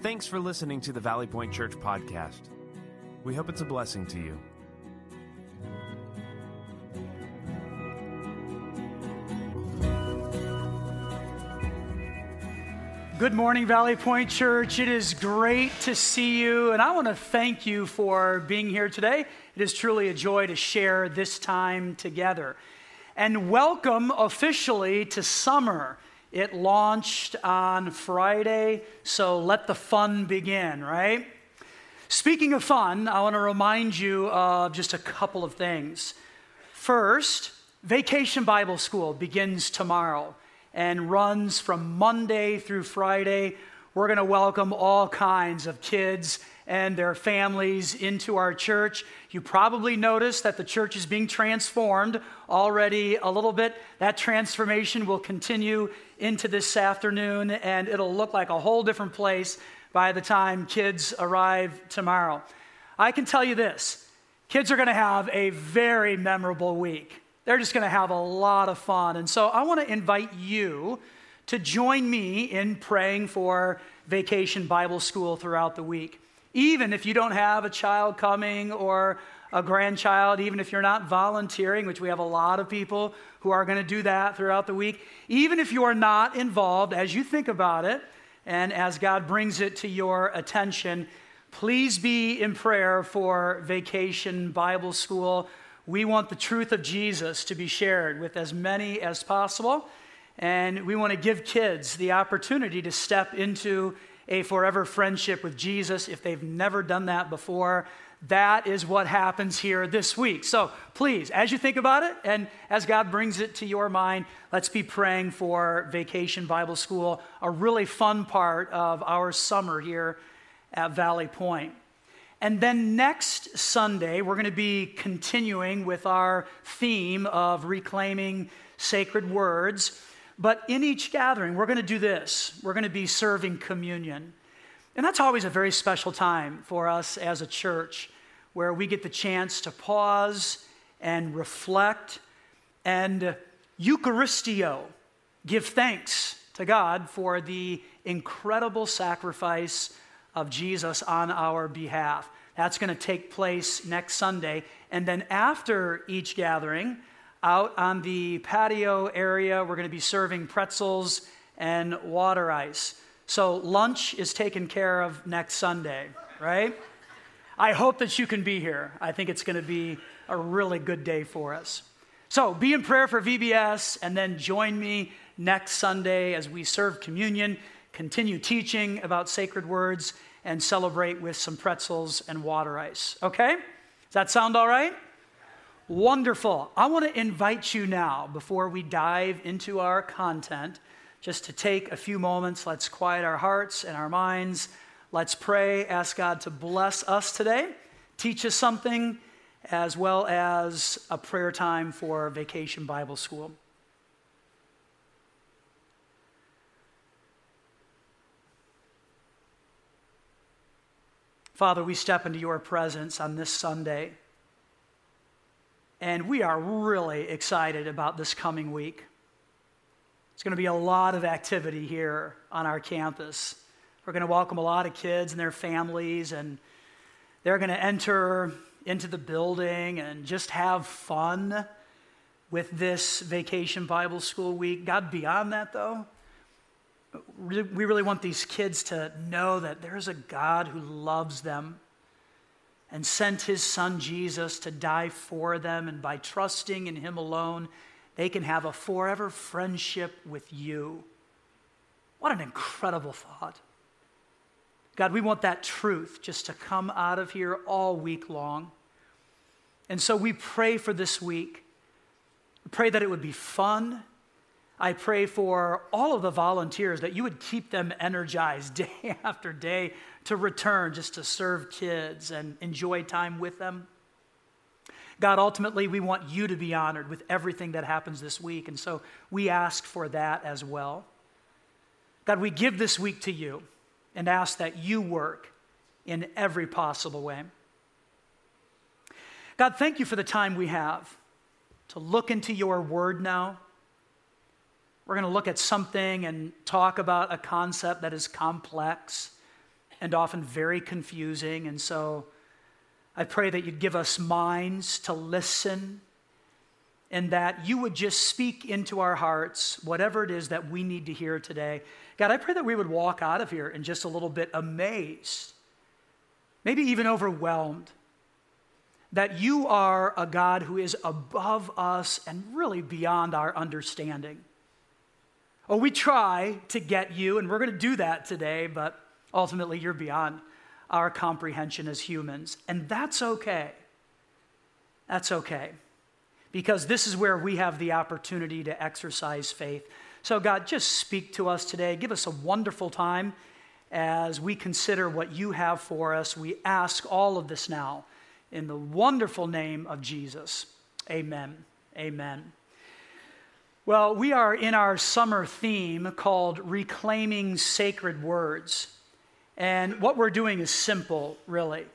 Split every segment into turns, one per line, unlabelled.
Thanks for listening to the Valley Point Church podcast. We hope it's a blessing to you.
Good morning, Valley Point Church. It is great to see you, and I want to thank you for being here today. It is truly a joy to share this time together. And welcome officially to summer. It launched on Friday, so let the fun begin, right? Speaking of fun, I want to remind you of just a couple of things. First, Vacation Bible School begins tomorrow and runs from Monday through Friday. We're going to welcome all kinds of kids and their families into our church. You probably noticed that the church is being transformed already a little bit. That transformation will continue into this afternoon, and it'll look like a whole different place by the time kids arrive tomorrow. I can tell you this kids are going to have a very memorable week. They're just going to have a lot of fun. And so I want to invite you to join me in praying for Vacation Bible School throughout the week. Even if you don't have a child coming or a grandchild, even if you're not volunteering, which we have a lot of people who are going to do that throughout the week, even if you are not involved, as you think about it and as God brings it to your attention, please be in prayer for Vacation Bible School. We want the truth of Jesus to be shared with as many as possible. And we want to give kids the opportunity to step into a forever friendship with Jesus if they've never done that before. That is what happens here this week. So please, as you think about it and as God brings it to your mind, let's be praying for Vacation Bible School, a really fun part of our summer here at Valley Point. And then next Sunday, we're going to be continuing with our theme of reclaiming sacred words. But in each gathering, we're going to do this we're going to be serving communion. And that's always a very special time for us as a church where we get the chance to pause and reflect and Eucharisteo, give thanks to God for the incredible sacrifice of Jesus on our behalf. That's going to take place next Sunday. And then after each gathering, out on the patio area, we're going to be serving pretzels and water ice. So lunch is taken care of next Sunday, right? I hope that you can be here. I think it's going to be a really good day for us. So be in prayer for VBS and then join me next Sunday as we serve communion, continue teaching about sacred words, and celebrate with some pretzels and water ice. Okay? Does that sound all right? Wonderful. I want to invite you now, before we dive into our content, just to take a few moments. Let's quiet our hearts and our minds. Let's pray, ask God to bless us today, teach us something, as well as a prayer time for Vacation Bible School. Father, we step into your presence on this Sunday, and we are really excited about this coming week. It's going to be a lot of activity here on our campus. We're going to welcome a lot of kids and their families, and they're going to enter into the building and just have fun with this vacation Bible school week. God, beyond that, though, we really want these kids to know that there's a God who loves them and sent his son Jesus to die for them, and by trusting in him alone, they can have a forever friendship with you. What an incredible thought. God, we want that truth just to come out of here all week long. And so we pray for this week. We pray that it would be fun I pray for all of the volunteers that you would keep them energized day after day to return just to serve kids and enjoy time with them. God, ultimately, we want you to be honored with everything that happens this week. And so we ask for that as well. God, we give this week to you and ask that you work in every possible way. God, thank you for the time we have to look into your word now we're going to look at something and talk about a concept that is complex. and often very confusing. And so I pray that you'd give us minds to listen and that you would just speak into our hearts whatever it is that we need to hear today. God, I pray that we would walk out of here in just a little bit amazed, maybe even overwhelmed, that you are a God who is above us and really beyond our understanding. Oh, we try to get you, and we're going to do that today, but ultimately you're beyond our comprehension as humans. And that's okay. That's okay. Because this is where we have the opportunity to exercise faith. So, God, just speak to us today. Give us a wonderful time as we consider what you have for us. We ask all of this now in the wonderful name of Jesus. Amen. Amen. Well, we are in our summer theme called Reclaiming Sacred Words. And what we're doing is simple, really.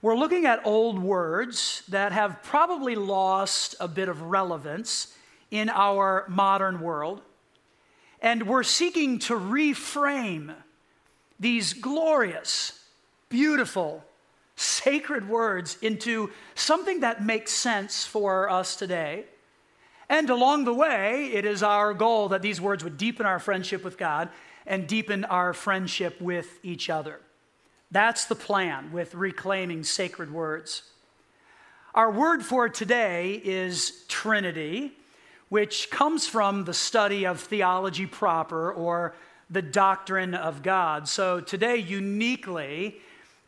We're looking at old words that have probably lost a bit of relevance in our modern world. And we're seeking to reframe these glorious, beautiful, sacred words into something that makes sense for us today and along the way, it is our goal that these words would deepen our friendship with God and deepen our friendship with each other. That's the plan with reclaiming sacred words. Our word for today is Trinity, which comes from the study of theology proper or the doctrine of God. So today, uniquely,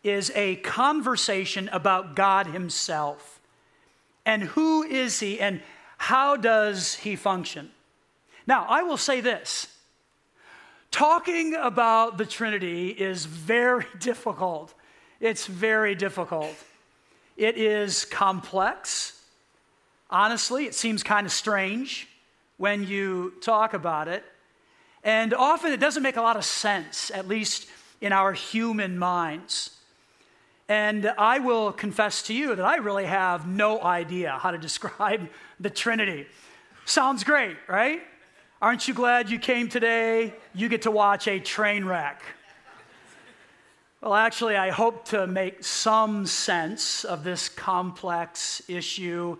is a conversation about God Himself. And who is He? And how does he function? Now, I will say this talking about the Trinity is very difficult. It's very difficult. It is complex. Honestly, it seems kind of strange when you talk about it. And often it doesn't make a lot of sense, at least in our human minds. And I will confess to you that I really have no idea how to describe the Trinity. Sounds great, right? Aren't you glad you came today? You get to watch a train wreck. Well, actually, I hope to make some sense of this complex issue.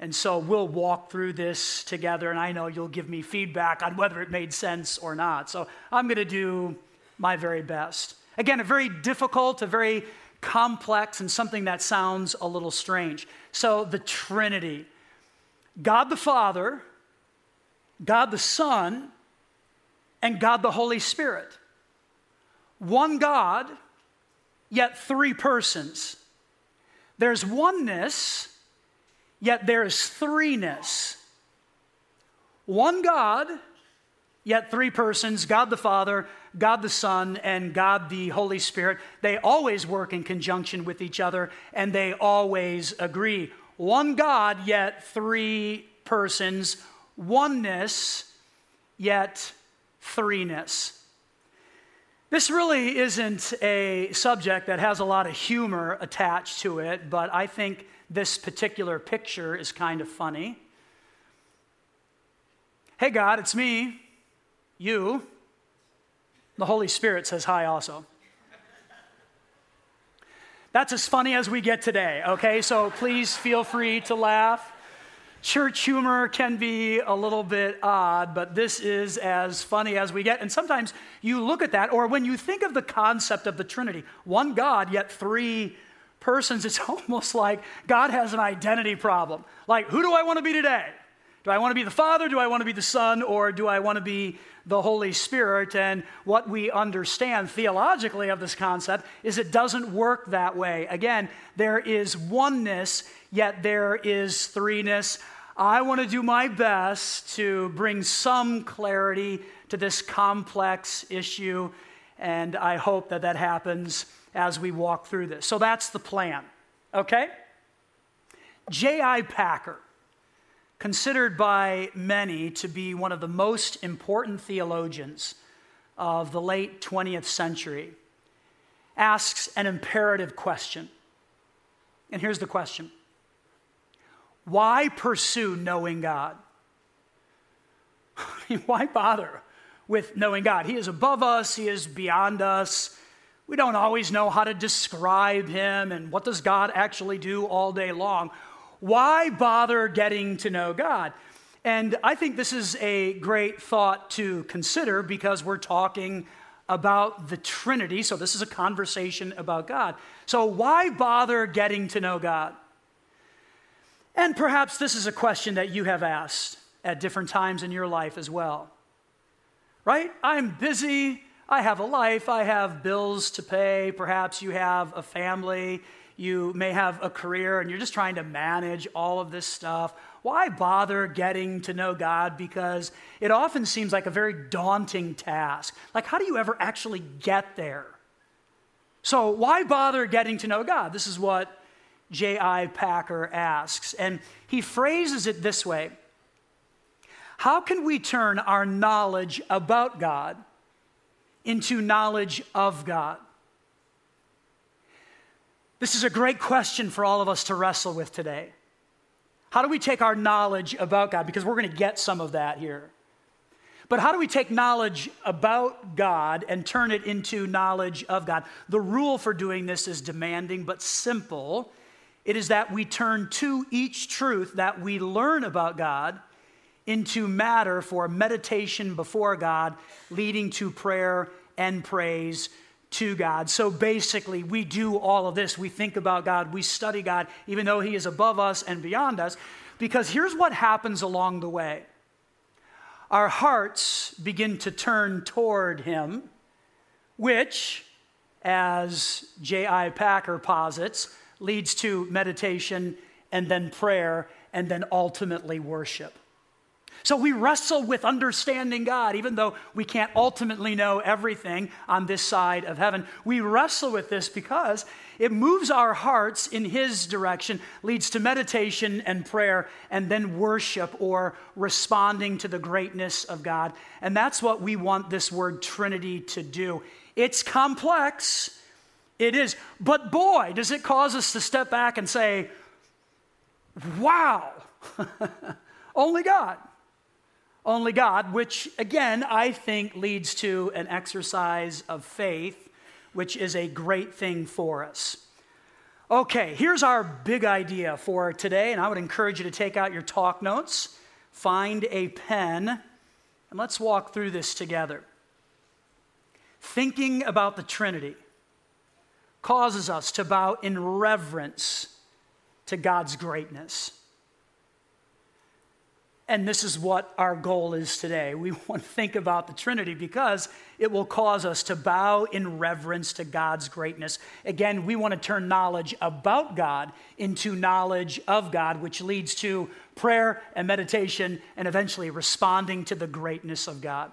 And so we'll walk through this together, and I know you'll give me feedback on whether it made sense or not. So I'm going to do my very best. Again, a very difficult, a very complex and something that sounds a little strange. So, the Trinity God the Father, God the Son, and God the Holy Spirit. One God, yet three persons. There's oneness, yet there is threeness. One God, yet three persons God the Father, God the Son and God the Holy Spirit, they always work in conjunction with each other and they always agree. One God, yet three persons, oneness, yet threeness. This really isn't a subject that has a lot of humor attached to it, but I think this particular picture is kind of funny. Hey, God, it's me, you. The Holy Spirit says hi also. That's as funny as we get today, okay? So please feel free to laugh. Church humor can be a little bit odd, but this is as funny as we get. And sometimes you look at that, or when you think of the concept of the Trinity, one God, yet three persons, it's almost like God has an identity problem. Like, who do I want to be today? Do I want to be the Father? Do I want to be the Son? Or do I want to be the Holy Spirit? And what we understand theologically of this concept is it doesn't work that way. Again, there is oneness, yet there is threeness. I want to do my best to bring some clarity to this complex issue, and I hope that that happens as we walk through this. So that's the plan, okay? J.I. Packer considered by many to be one of the most important theologians of the late 20th century, asks an imperative question. And here's the question Why pursue knowing God? Why bother with knowing God? He is above us, He is beyond us. We don't always know how to describe him and what does God actually do all day long. Why bother getting to know God? And I think this is a great thought to consider because we're talking about the Trinity. So, this is a conversation about God. So, why bother getting to know God? And perhaps this is a question that you have asked at different times in your life as well. Right? I'm busy. I have a life. I have bills to pay. Perhaps you have a family. You may have a career and you're just trying to manage all of this stuff. Why bother getting to know God? Because it often seems like a very daunting task. Like, how do you ever actually get there? So, why bother getting to know God? This is what J.I. Packer asks. And he phrases it this way How can we turn our knowledge about God into knowledge of God? This is a great question for all of us to wrestle with today. How do we take our knowledge about God? Because we're going to get some of that here. But how do we take knowledge about God and turn it into knowledge of God? The rule for doing this is demanding but simple. It is that we turn to each truth that we learn about God into matter for meditation before God, leading to prayer and praise to God. So basically, we do all of this. We think about God, we study God, even though He is above us and beyond us, because here's what happens along the way our hearts begin to turn toward Him, which, as J.I. Packer posits, leads to meditation and then prayer and then ultimately worship. So we wrestle with understanding God, even though we can't ultimately know everything on this side of heaven. We wrestle with this because it moves our hearts in His direction, leads to meditation and prayer, and then worship or responding to the greatness of God. And that's what we want this word Trinity to do. It's complex, it is. But boy, does it cause us to step back and say, wow, only God. Only God, which again, I think leads to an exercise of faith, which is a great thing for us. Okay, here's our big idea for today, and I would encourage you to take out your talk notes, find a pen, and let's walk through this together. Thinking about the Trinity causes us to bow in reverence to God's greatness. And this is what our goal is today. We want to think about the Trinity because it will cause us to bow in reverence to God's greatness. Again, we want to turn knowledge about God into knowledge of God, which leads to prayer and meditation and eventually responding to the greatness of God.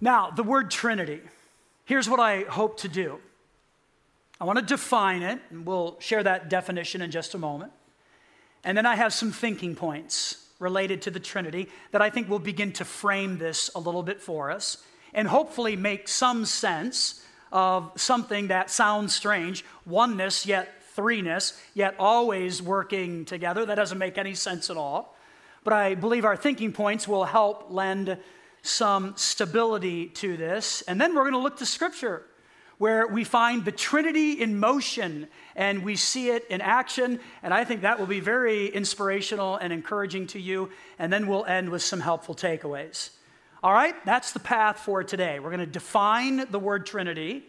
Now, the word Trinity. Here's what I hope to do I want to define it, and we'll share that definition in just a moment. And then I have some thinking points related to the Trinity that I think will begin to frame this a little bit for us and hopefully make some sense of something that sounds strange oneness, yet threeness, yet always working together. That doesn't make any sense at all. But I believe our thinking points will help lend some stability to this. And then we're going to look to Scripture, where we find the Trinity in motion and we see it in action. And I think that will be very inspirational and encouraging to you. And then we'll end with some helpful takeaways. All right, that's the path for today. We're going to define the word Trinity.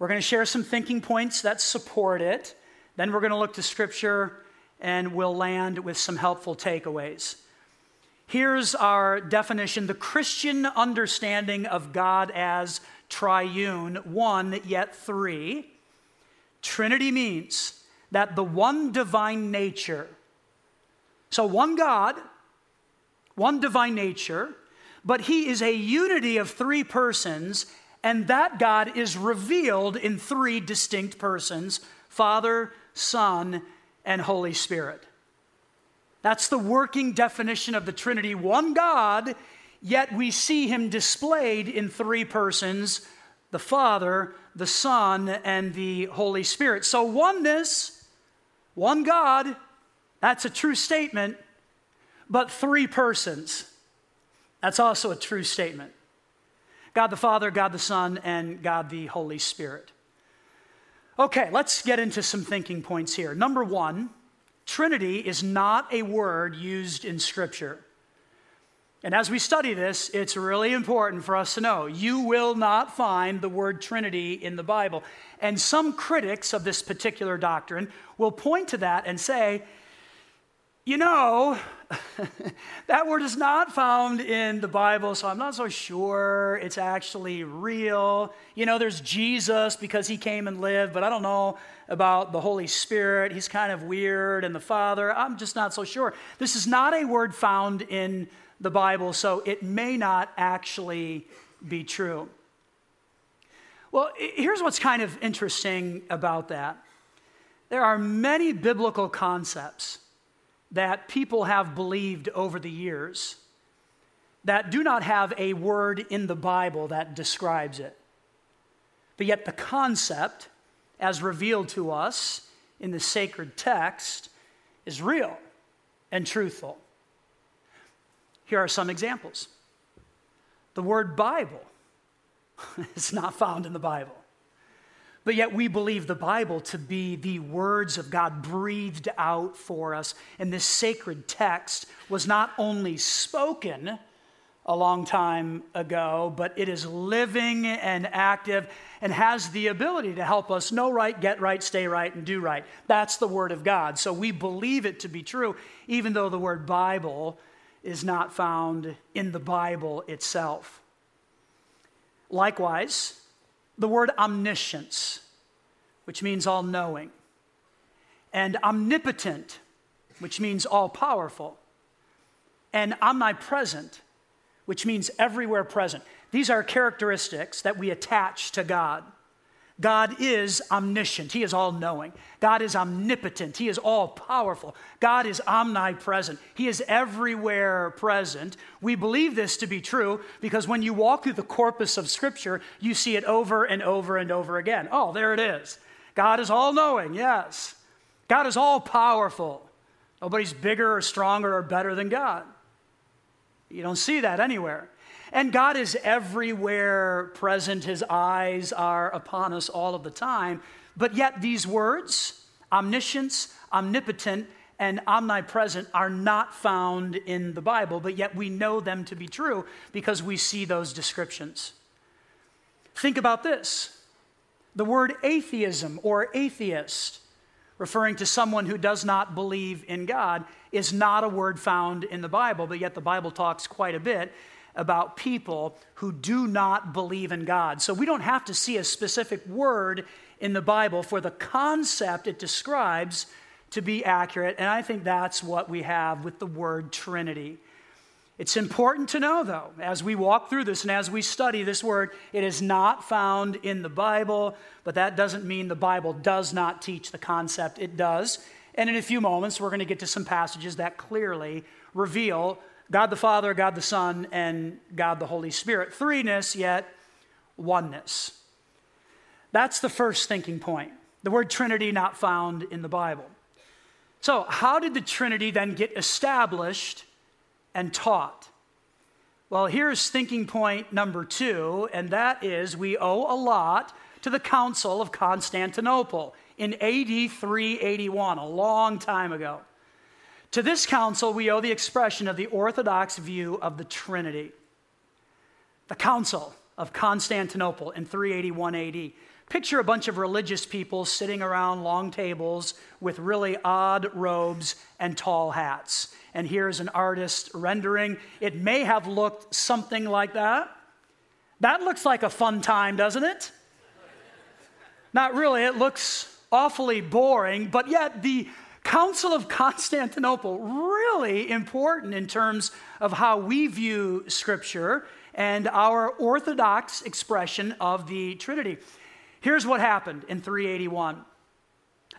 We're going to share some thinking points that support it. Then we're going to look to Scripture and we'll land with some helpful takeaways. Here's our definition the Christian understanding of God as triune, one yet three. Trinity means that the one divine nature, so one God, one divine nature, but he is a unity of three persons, and that God is revealed in three distinct persons Father, Son, and Holy Spirit. That's the working definition of the Trinity. One God, yet we see him displayed in three persons the Father, the Son, and the Holy Spirit. So, oneness, one God, that's a true statement, but three persons, that's also a true statement. God the Father, God the Son, and God the Holy Spirit. Okay, let's get into some thinking points here. Number one, Trinity is not a word used in Scripture. And as we study this, it's really important for us to know you will not find the word Trinity in the Bible. And some critics of this particular doctrine will point to that and say, you know, that word is not found in the Bible, so I'm not so sure it's actually real. You know, there's Jesus because he came and lived, but I don't know about the Holy Spirit. He's kind of weird, and the Father. I'm just not so sure. This is not a word found in the Bible, so it may not actually be true. Well, here's what's kind of interesting about that there are many biblical concepts that people have believed over the years that do not have a word in the Bible that describes it. But yet, the concept, as revealed to us in the sacred text, is real and truthful. Here are some examples. The word Bible is not found in the Bible. But yet we believe the Bible to be the words of God breathed out for us. And this sacred text was not only spoken a long time ago, but it is living and active and has the ability to help us know right, get right, stay right, and do right. That's the Word of God. So we believe it to be true, even though the word Bible is not found in the Bible itself. Likewise, the word omniscience, which means all knowing, and omnipotent, which means all powerful, and omnipresent, which means everywhere present. These are characteristics that we attach to God. God is omniscient. He is all knowing. God is omnipotent. He is all powerful. God is omnipresent. He is everywhere present. We believe this to be true because when you walk through the corpus of Scripture, you see it over and over and over again. Oh, there it is. God is all knowing, yes. God is all powerful. Nobody's bigger or stronger or better than God. You don't see that anywhere. And God is everywhere present. His eyes are upon us all of the time. But yet, these words, omniscience, omnipotent, and omnipresent, are not found in the Bible, but yet we know them to be true because we see those descriptions. Think about this the word atheism or atheist, referring to someone who does not believe in God, is not a word found in the Bible, but yet the Bible talks quite a bit about people who do not believe in God. So we don't have to see a specific word in the Bible for the concept it describes to be accurate. And I think that's what we have with the word Trinity. It's important to know, though, as we walk through this and as we study this word, it is not found in the Bible, but that doesn't mean the Bible does not teach the concept. It does. And in a few moments, we're going to get to some passages that clearly reveal God the Father, God the Son, and God the Holy Spirit. Threeness, yet oneness. That's the first thinking point. The word Trinity not found in the Bible. So, how did the Trinity then get established and taught? Well, here's thinking point number two, and that is we owe a lot to the Council of Constantinople in AD 381, a long time ago. To this council, we owe the expression of the Orthodox view of the Trinity. The Council of Constantinople in 381 AD. Picture a bunch of religious people sitting around long tables with really odd robes and tall hats. And here's an artist rendering. It may have looked something like that. That looks like a fun time, doesn't it? Not really. It looks awfully boring, but yet the Council of Constantinople, really important in terms of how we view Scripture and our orthodox expression of the Trinity. Here's what happened in 381.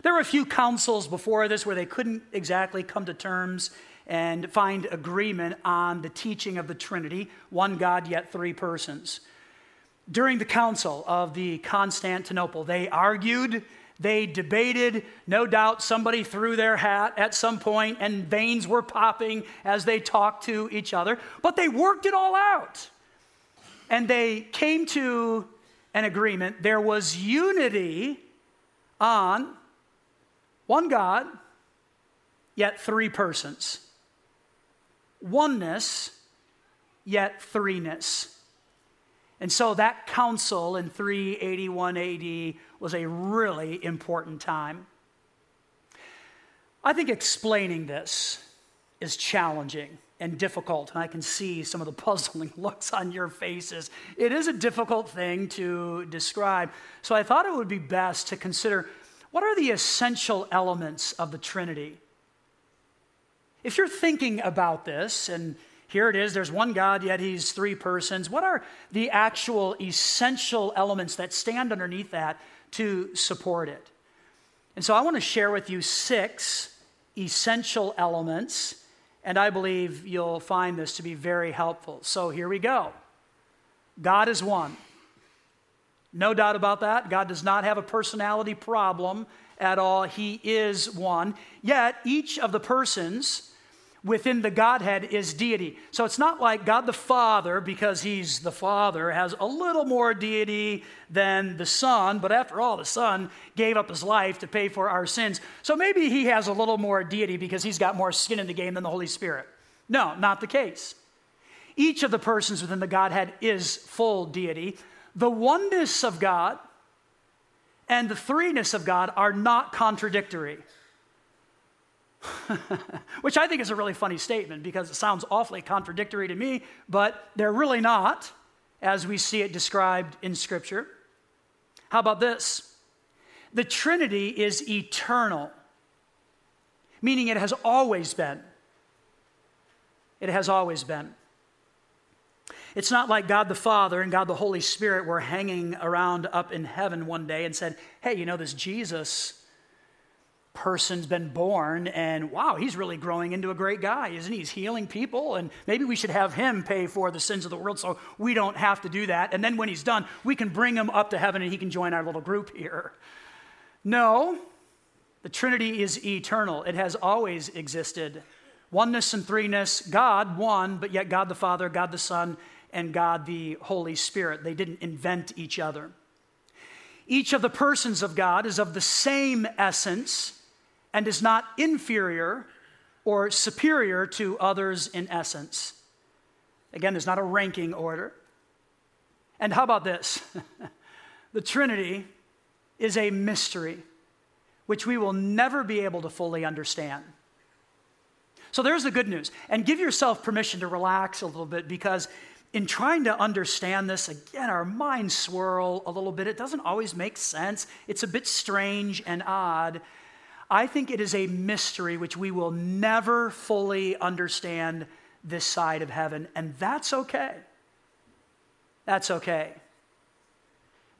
There were a few councils before this where they couldn't exactly come to terms and find agreement on the teaching of the Trinity one God, yet three persons. During the council of the Constantinople, they argued they debated. No doubt somebody threw their hat at some point and veins were popping as they talked to each other, but they worked it all out. and they came to an agreement. There was unity on one God, yet three persons. Oneness, yet threeness. And so that council in 381 AD was a really important time. I think explaining this is challenging and difficult, and I can see some of the puzzling looks on your faces. It is a difficult thing to describe. So I thought it would be best to consider what are the essential elements of the Trinity? If you're thinking about this, and here it is, there's one God, yet he's three persons, what are the actual essential elements that stand underneath that to support it? And so I want to share with you six essential elements and I believe you'll find this to be very helpful. So here we go God is one. No doubt about that. God does not have a personality problem at all. He is one. Yet each of the persons within the Godhead is deity. So it's not like God the Father, because he's the Father, has a little more deity than the Son, but after all, the Son gave up his life to pay for our sins. So maybe he has a little more deity because he's got more skin in the game than the Holy Spirit. No, not the case. Each of the persons within the Godhead is full deity. The oneness of God and the threeness of God are not contradictory. Which I think is a really funny statement because it sounds awfully contradictory to me, but they're really not, as we see it described in Scripture. How about this? The Trinity is eternal, meaning it has always been. It has always been. It's not like God the Father and God the Holy Spirit were hanging around up in heaven one day and said, Hey, you know, this Jesus person's been born and wow, he's really growing into a great guy, isn't he? He's healing people and maybe we should have him pay for the sins of the world so we don't have to do that. And then when he's done, we can bring him up to heaven and he can join our little group here. No, the Trinity is eternal, it has always existed. Oneness and threeness, God one, but yet God the Father, God the Son, and God the Holy Spirit. They didn't invent each other. Each of the persons of God is of the same essence and is not inferior or superior to others in essence. Again, there's not a ranking order. And how about this? the Trinity is a mystery which we will never be able to fully understand. So there's the good news. And give yourself permission to relax a little bit because in trying to understand this, again, our minds swirl a little bit. It doesn't always make sense, it's a bit strange and odd. I think it is a mystery which we will never fully understand this side of heaven, and that's okay. That's okay.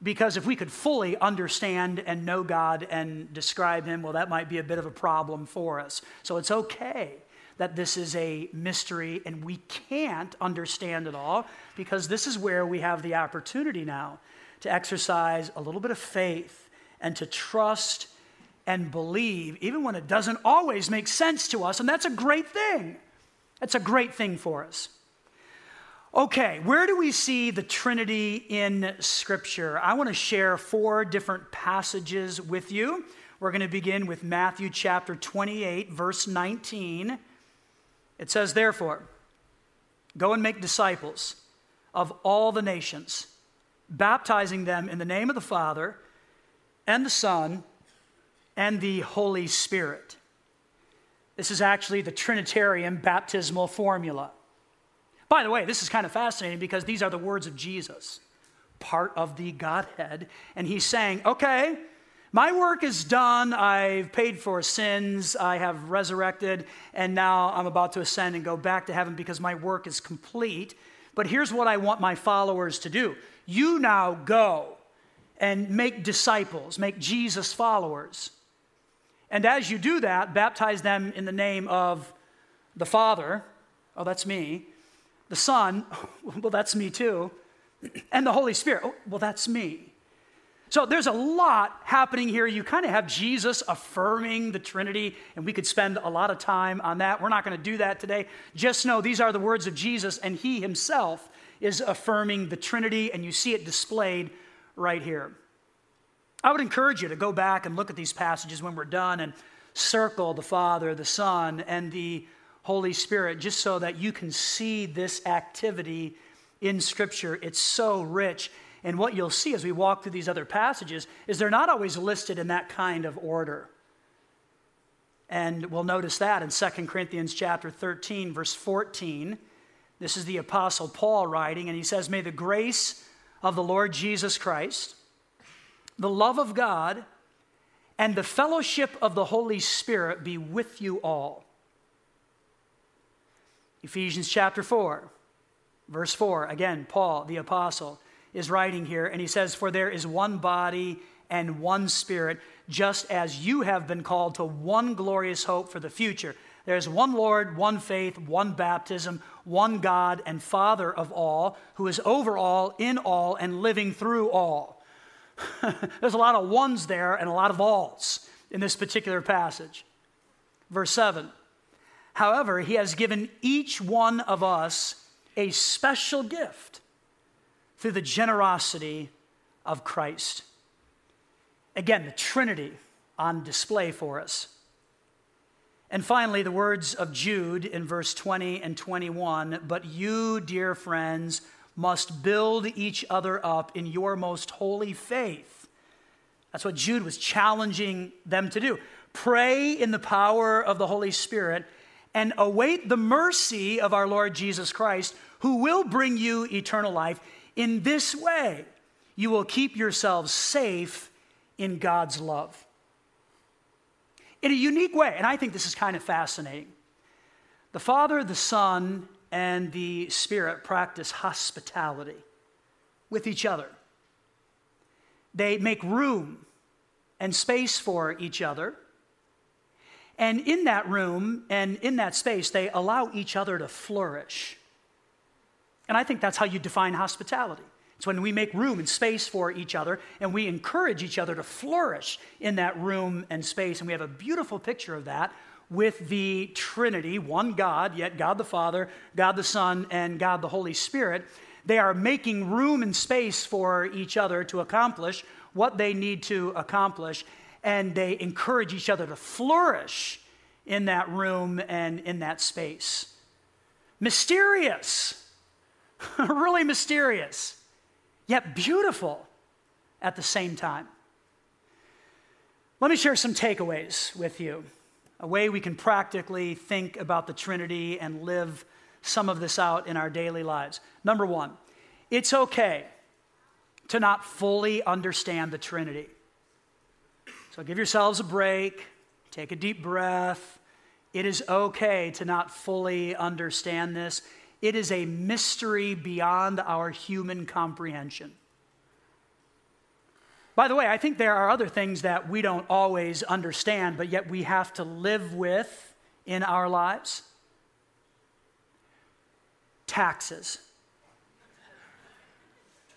Because if we could fully understand and know God and describe Him, well, that might be a bit of a problem for us. So it's okay that this is a mystery and we can't understand it all because this is where we have the opportunity now to exercise a little bit of faith and to trust and believe, even when it doesn't always make sense to us. And that's a great thing. That's a great thing for us. Okay, where do we see the Trinity in Scripture? I want to share four different passages with you. We're going to begin with Matthew chapter 28, verse 19. It says, Therefore, go and make disciples of all the nations, baptizing them in the name of the Father and the Son and the Holy Spirit. This is actually the Trinitarian baptismal formula. By the way, this is kind of fascinating because these are the words of Jesus, part of the Godhead. And he's saying, okay, my work is done. I've paid for sins. I have resurrected. And now I'm about to ascend and go back to heaven because my work is complete. But here's what I want my followers to do you now go and make disciples, make Jesus followers. And as you do that, baptize them in the name of the Father. Oh, that's me. The Son. Well, that's me too. And the Holy Spirit. Oh, well, that's me. So there's a lot happening here. You kind of have Jesus affirming the Trinity, and we could spend a lot of time on that. We're not going to do that today. Just know these are the words of Jesus, and he himself is affirming the Trinity, and you see it displayed right here. I would encourage you to go back and look at these passages when we're done and circle the Father, the Son, and the Holy Spirit, just so that you can see this activity in Scripture. It's so rich. And what you'll see as we walk through these other passages is they're not always listed in that kind of order. And we'll notice that in 2 Corinthians chapter 13, verse 14. This is the Apostle Paul writing, and he says, May the grace of the Lord Jesus Christ, the love of God, and the fellowship of the Holy Spirit be with you all. Ephesians chapter 4, verse 4. Again, Paul, the apostle, is writing here, and he says, For there is one body and one spirit, just as you have been called to one glorious hope for the future. There's one Lord, one faith, one baptism, one God and Father of all, who is over all, in all, and living through all. There's a lot of ones there and a lot of alls in this particular passage. Verse 7 However, he has given each one of us a special gift through the generosity of Christ. Again, the Trinity on display for us. And finally, the words of Jude in verse 20 and 21 But you, dear friends, must build each other up in your most holy faith. That's what Jude was challenging them to do. Pray in the power of the Holy Spirit and await the mercy of our Lord Jesus Christ, who will bring you eternal life. In this way, you will keep yourselves safe in God's love. In a unique way, and I think this is kind of fascinating. The Father, the Son, and the Spirit practice hospitality with each other. They make room and space for each other. And in that room and in that space, they allow each other to flourish. And I think that's how you define hospitality. It's when we make room and space for each other and we encourage each other to flourish in that room and space. And we have a beautiful picture of that with the Trinity one God, yet God the Father, God the Son, and God the Holy Spirit. They are making room and space for each other to accomplish what they need to accomplish, and they encourage each other to flourish in that room and in that space. Mysterious, really mysterious yet beautiful at the same time. Let me share some takeaways with you, a way we can practically think about the Trinity and live some of this out in our daily lives. Number one, it's okay to not fully understand the Trinity. So give yourselves a break, take a deep breath. It is okay to not fully understand this. It is a mystery beyond our human comprehension. By the way, I think there are other things that we don't always understand, but yet we have to live with in our lives. Taxes.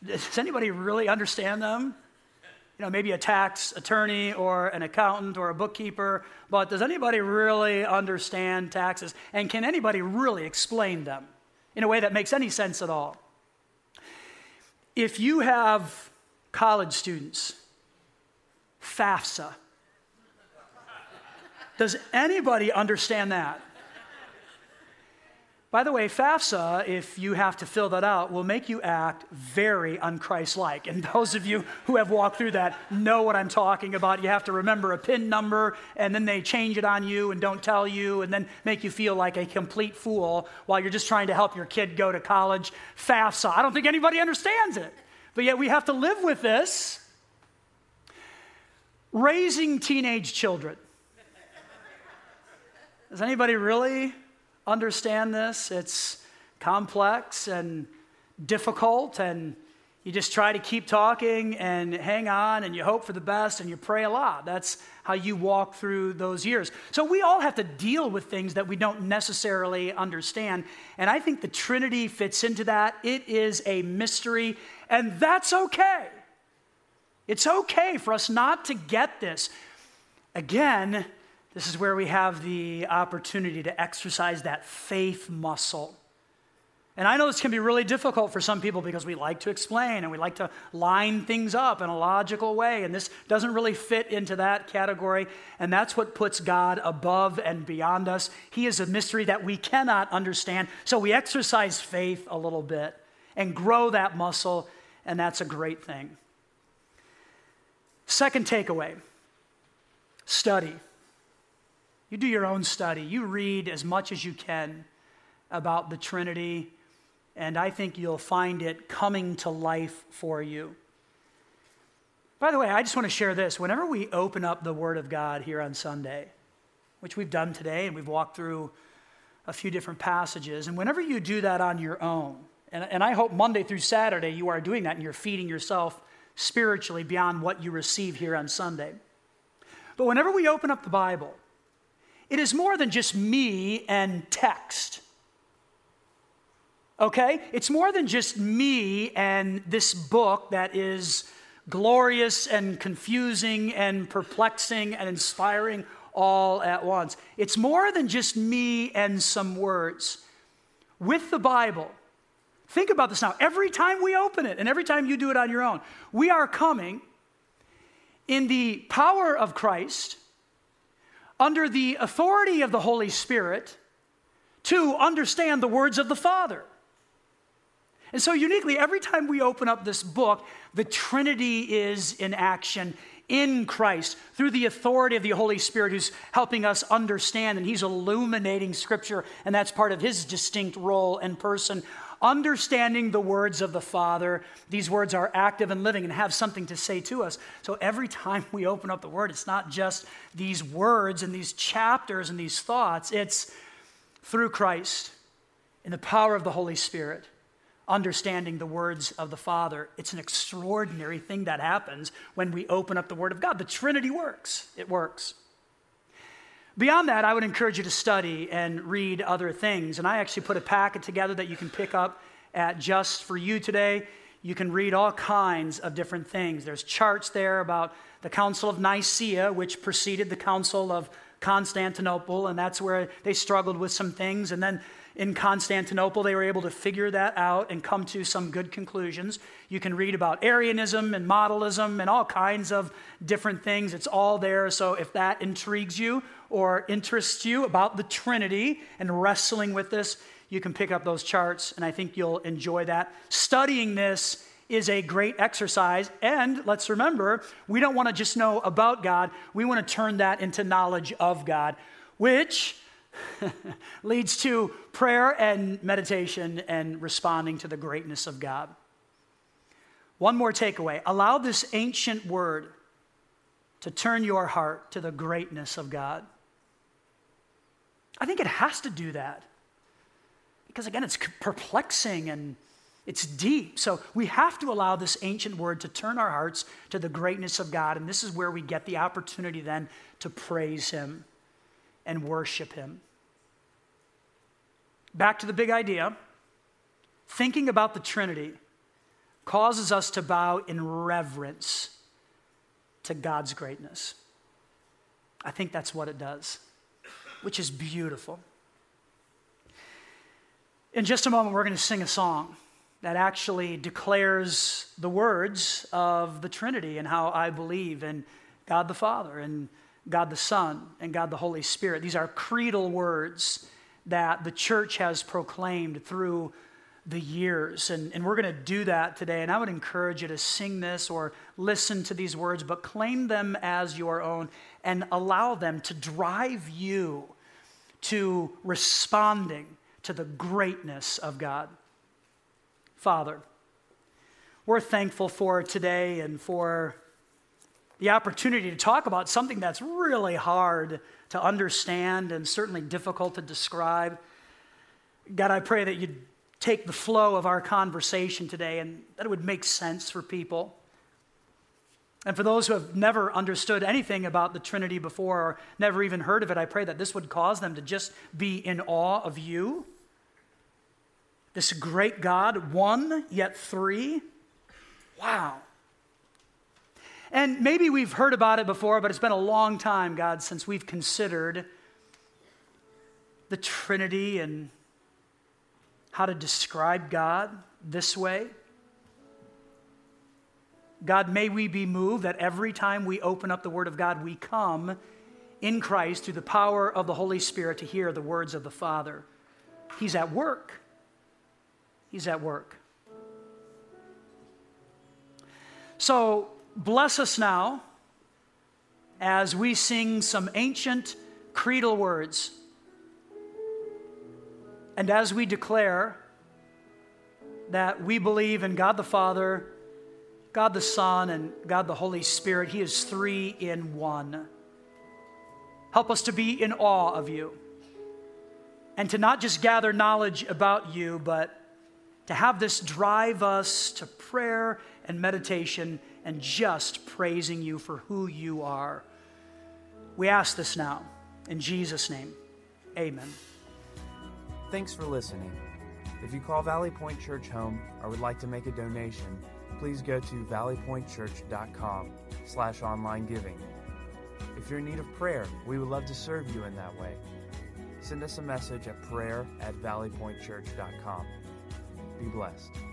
Does anybody really understand them? You know, maybe a tax attorney or an accountant or a bookkeeper, but does anybody really understand taxes? And can anybody really explain them? in a way that makes any sense at all. If you have college students, FAFSA, does anybody understand that? By the way, FAFSA, if you have to fill that out, will make you act very unchristlike. And those of you who have walked through that know what I'm talking about. You have to remember a PIN number, and then they change it on you and don't tell you, and then make you feel like a complete fool while you're just trying to help your kid go to college. FAFSA. I don't think anybody understands it. But yet we have to live with this. Raising teenage children. Does anybody really understand this. It's complex and difficult, and you just try to keep talking and hang on, and you hope for the best, and you pray a lot. That's how you walk through those years. So we all have to deal with things that we don't necessarily understand. And I think the Trinity fits into that. It is a mystery, and that's okay. It's okay for us not to get this. Again, this is where we have the opportunity to exercise that faith muscle. And I know this can be really difficult for some people because we like to explain and we like to line things up in a logical way. And this doesn't really fit into that category. And that's what puts God above and beyond us. He is a mystery that we cannot understand. So we exercise faith a little bit and grow that muscle. And that's a great thing. Second takeaway study. You do your own study, you read as much as you can about the Trinity and I think you'll find it coming to life for you. By the way, I just want to share this. Whenever we open up the Word of God here on Sunday, which we've done today, and we've walked through a few different passages, and whenever you do that on your own, and, and I hope Monday through Saturday you are doing that and you're feeding yourself spiritually beyond what you receive here on Sunday. But whenever we open up the Bible, it is more than just me and text okay? It's more than just me and this book that is glorious and confusing and perplexing and inspiring all at once. It's more than just me and some words. With the Bible, think about this now. Every time we open it and every time you do it on your own, we are coming in the power of Christ, under the authority of the Holy Spirit, to understand the words of the Father. And so, uniquely, every time we open up this book, the Trinity is in action in Christ through the authority of the Holy Spirit who's helping us understand, and He's illuminating Scripture, and that's part of His distinct role and person. Understanding the words of the Father, these words are active and living and have something to say to us. So every time we open up the Word, it's not just these words and these chapters and these thoughts, it's through Christ in the power of the Holy Spirit understanding the words of the Father. It's an extraordinary thing that happens when we open up the Word of God. The Trinity works, it works. Beyond that, I would encourage you to study and read other things. And I actually put a packet together that you can pick up at Just for You today. You can read all kinds of different things. There's charts there about the Council of Nicaea, which preceded the Council of Constantinople, and that's where they struggled with some things. And then in Constantinople, they were able to figure that out and come to some good conclusions. You can read about Arianism and modalism and all kinds of different things. It's all there. So if that intrigues you or interests you about the Trinity and wrestling with this, you can pick up those charts, and I think you'll enjoy that. Studying this is a great exercise. And let's remember, we don't want to just know about God, we want to turn that into knowledge of God, which leads to prayer and meditation and responding to the greatness of God. One more takeaway allow this ancient word to turn your heart to the greatness of God. I think it has to do that. Because again, it's perplexing and it's deep. So we have to allow this ancient word to turn our hearts to the greatness of God. And this is where we get the opportunity then to praise Him and worship Him. Back to the big idea thinking about the Trinity causes us to bow in reverence to God's greatness. I think that's what it does, which is beautiful. In just a moment, we're going to sing a song that actually declares the words of the Trinity and how I believe in God the Father and God the Son and God the Holy Spirit. These are creedal words that the church has proclaimed through the years. And, and we're going to do that today. And I would encourage you to sing this or listen to these words, but claim them as your own and allow them to drive you to responding to the greatness of God. Father, we're thankful for today and for the opportunity to talk about something that's really hard to understand and certainly difficult to describe. God, I pray that you'd take the flow of our conversation today and that it would make sense for people. And for those who have never understood anything about the Trinity before or never even heard of it, I pray that this would cause them to just be in awe of you. This great God, one yet three. Wow. And maybe we've heard about it before, but it's been a long time, God, since we've considered the Trinity and how to describe God this way. God, may we be moved that every time we open up the Word of God, we come in Christ through the power of the Holy Spirit to hear the words of the Father. He's at work. He's at work. So, bless us now as we sing some ancient creedal words. And as we declare that we believe in God the Father, God the Son, and God the Holy Spirit, He is three in one. Help us to be in awe of you and to not just gather knowledge about you, but to have this drive us to prayer and meditation and just praising you for who you are. We ask this now. In Jesus' name, amen.
Thanks for listening. If you call Valley Point Church home or would like to make a donation, please go to valleypointchurch.com slash online giving. If you're in need of prayer, we would love to serve you in that way. Send us a message at prayer at valleypointchurch.com. Be blessed.